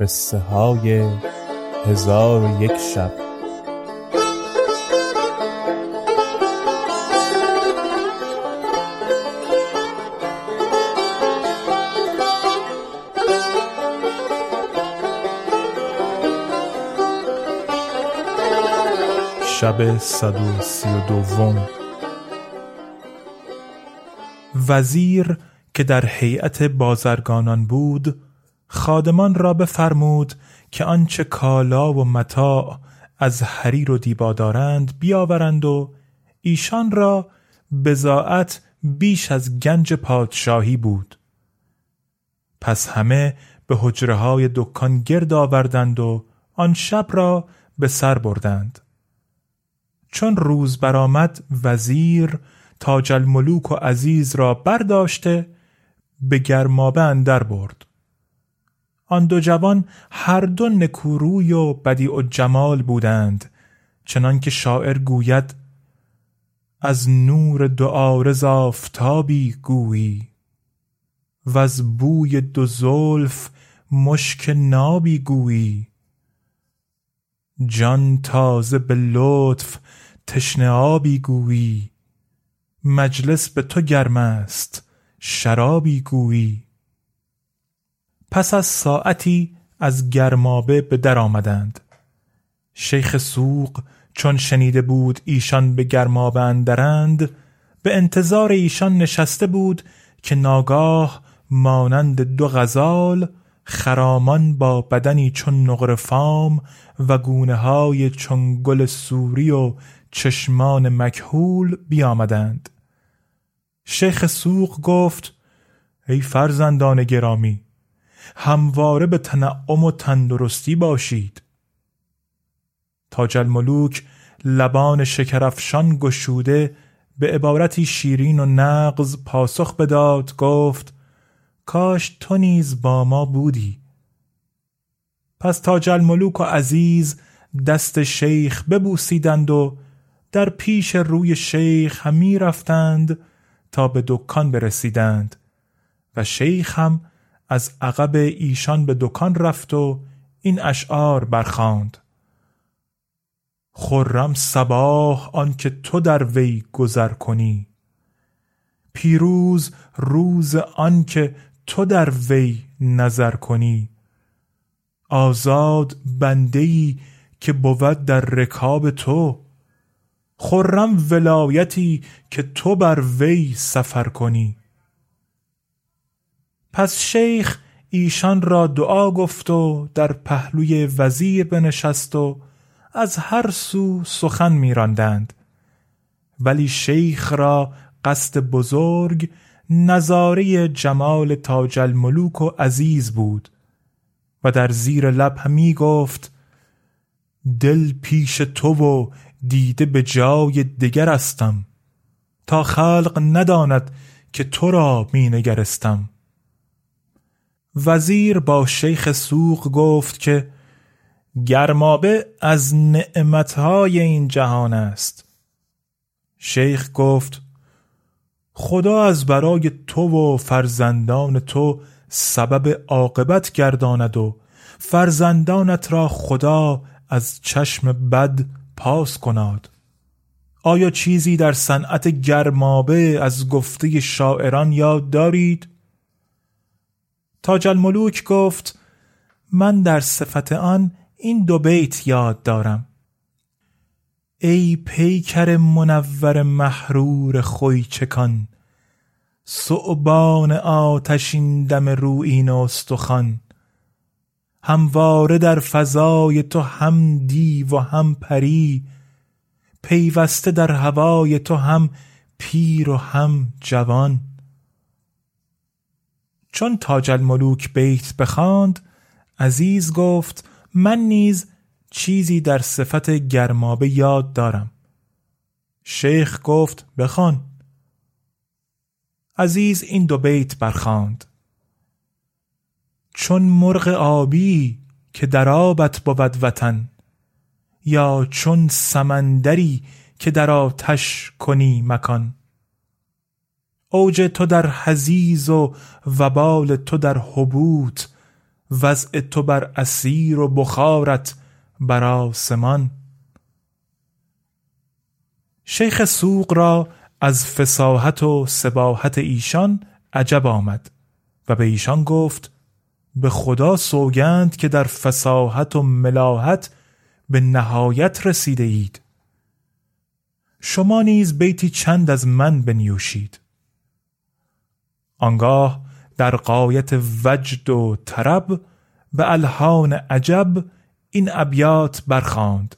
قصه های هزار و یک شب. شب صد و سی و دوم. وزیر که در هیئت بازرگانان بود خادمان را بفرمود که آنچه کالا و متاع از حریر و دیبا دارند بیاورند و ایشان را بزاعت بیش از گنج پادشاهی بود. پس همه به حجره های دکان گرد آوردند و آن شب را به سر بردند. چون روز برآمد وزیر تاج الملوک و عزیز را برداشته به گرمابه اندر برد. آن دو جوان هر دو نکوروی و بدیع و جمال بودند چنان که شاعر گوید از نور دو عارض آفتابی گویی و از بوی دو زلف مشک نابی گویی. جان تازه به لطف تشنه آبی گویی مجلس به تو گرم است شرابی گویی. پس از ساعتی از گرمابه به در آمدند. شیخ سوق چون شنیده بود ایشان به گرمابه اندرند به انتظار ایشان نشسته بود که ناگاه مانند دو غزال خرامان با بدنی چون نقر فام و گونه های چون گل سوری و چشمان مکهول بیامدند. شیخ سوق گفت ای فرزندان گرامی همواره به تنعم و تندرستی باشید. تاج الملوک لبان شکرفشان گشوده به عبارتی شیرین و نغز پاسخ بداد گفت کاش تو نیز با ما بودی. پس تاج الملوک و عزیز دست شیخ ببوسیدند و در پیش روی شیخ همی رفتند تا به دکان برسیدند و شیخ هم از عقب ایشان به دکان رفت و این اشعار برخاند. خرم صباح آنکه تو در وی گذر کنی. پیروز روز آنکه تو در وی نظر کنی. آزاد بندهای که بود در رکاب تو. خرم ولایتی که تو بر وی سفر کنی. پس شیخ ایشان را دعا گفت و در پهلوی وزیر بنشست و از هر سو سخن میراندند. ولی شیخ را قصد بزرگ نظاره جمال تاج الملوک و عزیز بود و در زیر لب همی گفت دل پیش تو و دیده به جای دگر استم تا خلق نداند که تو را می نگرستم. وزیر با شیخ سوق گفت که گرمابه از نعمتهای این جهان است شیخ گفت خدا از برای تو و فرزندان تو سبب عاقبت گرداند و فرزندانت را خدا از چشم بد پاس کناد آیا چیزی در صنعت گرمابه از گفته شاعران یاد دارید؟ تاج الملوک گفت من در صفت آن این دو بیت یاد دارم. ای پیکر منور محرور خوی چکان صعبان آتشین دم روین استخوان همواره در فضای تو هم دیو و هم پری پیوسته در هوای تو هم پیر و هم جوان. چون تاج الملوک بیت بخواند عزیز گفت من نیز چیزی در صفت گرمابه یاد دارم. شیخ گفت بخوان. عزیز این دو بیت برخاند. چون مرغ آبی که در آبت بود وطن یا چون سمندری که در آتش کنی مکان. اوج تو در حزیز و وبال تو در حبوط وضع تو بر اسیر و بخارت بر آسمان. شیخ سوق را از فساحت و سباحت ایشان عجب آمد و به ایشان گفت به خدا سوگند که در فساحت و ملاحت به نهایت رسیده اید شما نیز بیتی چند از من بنیوشید. آنگاه در قایت وجد و طرب به الهان عجب این ابیات برخاند.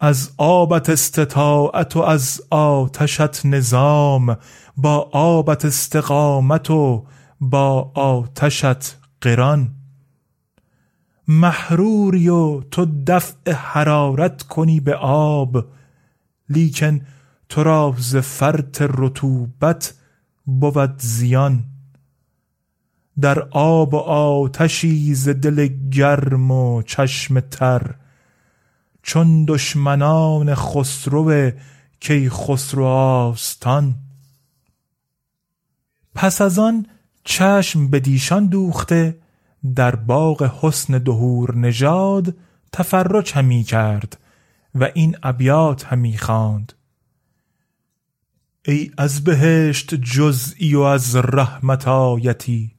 از آبت استطاعت و از آتشت نظام با آبت استقامت و با آتشت قران. محروری و تو دفع حرارت کنی به آب لیکن تو را ز رطوبت بود زیان. در آب و آتشی ز دل گرم و چشم تر. چون دشمنان خسرو کی خسرو آستان. پس از آن چشم به دیشان دوخته در باغ حسن دهور نژاد تفرج همی کرد و این ابیات همی خواند. ای از بهشت جزئی و از رحمت آیتی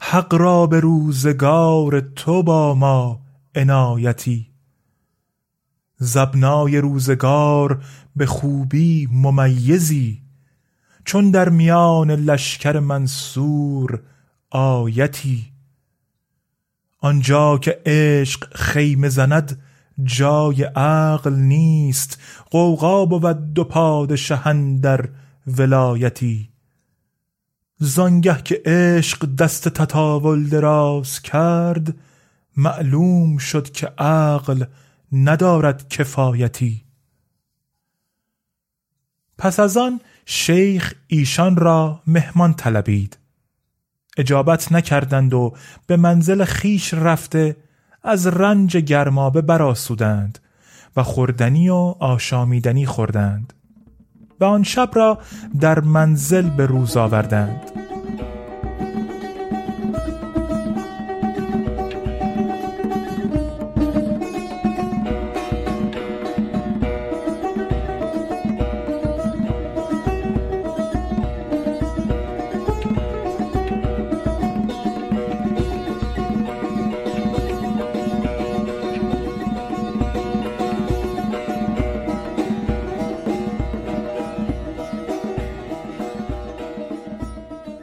حق را به روزگار تو با ما عنایتی. زبنای روزگار به خوبی ممیزی چون در میان لشکر منصور آیتی. آنجا که عشق خیمه زند جای عقل نیست. قوقا بود دو پادشه در ولایتی. زانگه که عشق دست تطاول دراز کرد معلوم شد که عقل ندارد کفایتی. پس از آن شیخ ایشان را مهمان طلبید. اجابت نکردند و به منزل خیش رفته از رنج گرمابه براسودند و خوردنی و آشامیدنی خوردند و آن شب را در منزل به روز آوردند.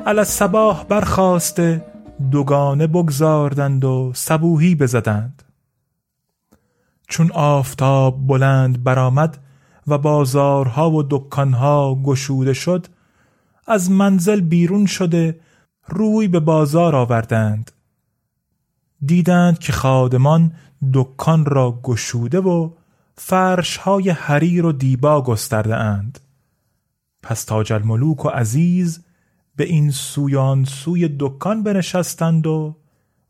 علی صباح برخواسته دوگانه بگذاردند و صبوهی بزدند. چون آفتاب بلند برآمد و بازارها و دکانها گشوده شد از منزل بیرون شده روی به بازار آوردند. دیدند که خادمان دکان را گشوده و فرشهای حریر و دیبا گسترده اند. پس تاج الملوک و عزیز به این سوی آن سوی دکان بنشستند و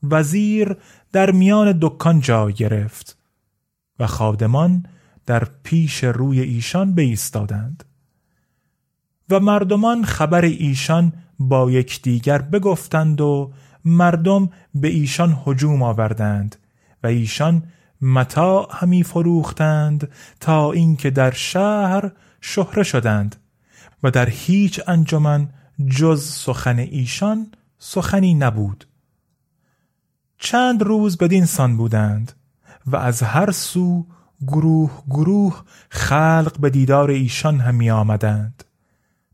وزیر در میان دکان جای گرفت و خادمان در پیش روی ایشان بایستادند. و مردمان خبر ایشان با یکدیگر بگفتند و مردم به ایشان هجوم آوردند و ایشان متا همی فروختند تا اینکه در شهر شهره شدند و در هیچ انجمن جز سخن ایشان سخنی نبود. چند روز بدین سان بودند و از هر سو گروه گروه خلق به دیدار ایشان همی آمدند.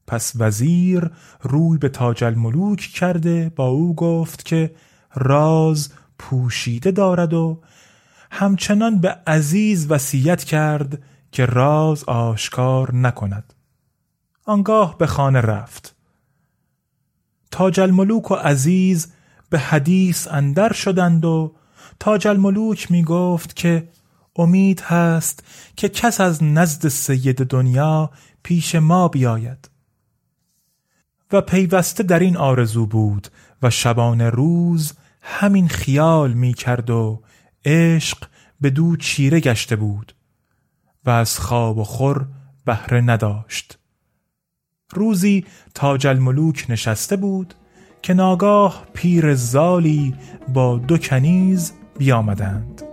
پس وزیر روی به تاج الملوک کرده با او گفت که راز پوشیده دارد و همچنان به عزیز وصیت کرد که راز آشکار نکند. آنگاه به خانه رفت. تاج الملوک و عزیز به حدیث اندر شدند و تاج الملوک می گفت که امید هست که کس از نزد سید دنیا پیش ما بیاید. و پیوسته در این آرزو بود و شبان روز همین خیال می کرد و عشق به دو چیره گشته بود و از خواب و خور بهره نداشت. روزی تاج الملوک نشسته بود که ناگاه پیر زالی با دو کنیز بیامدند.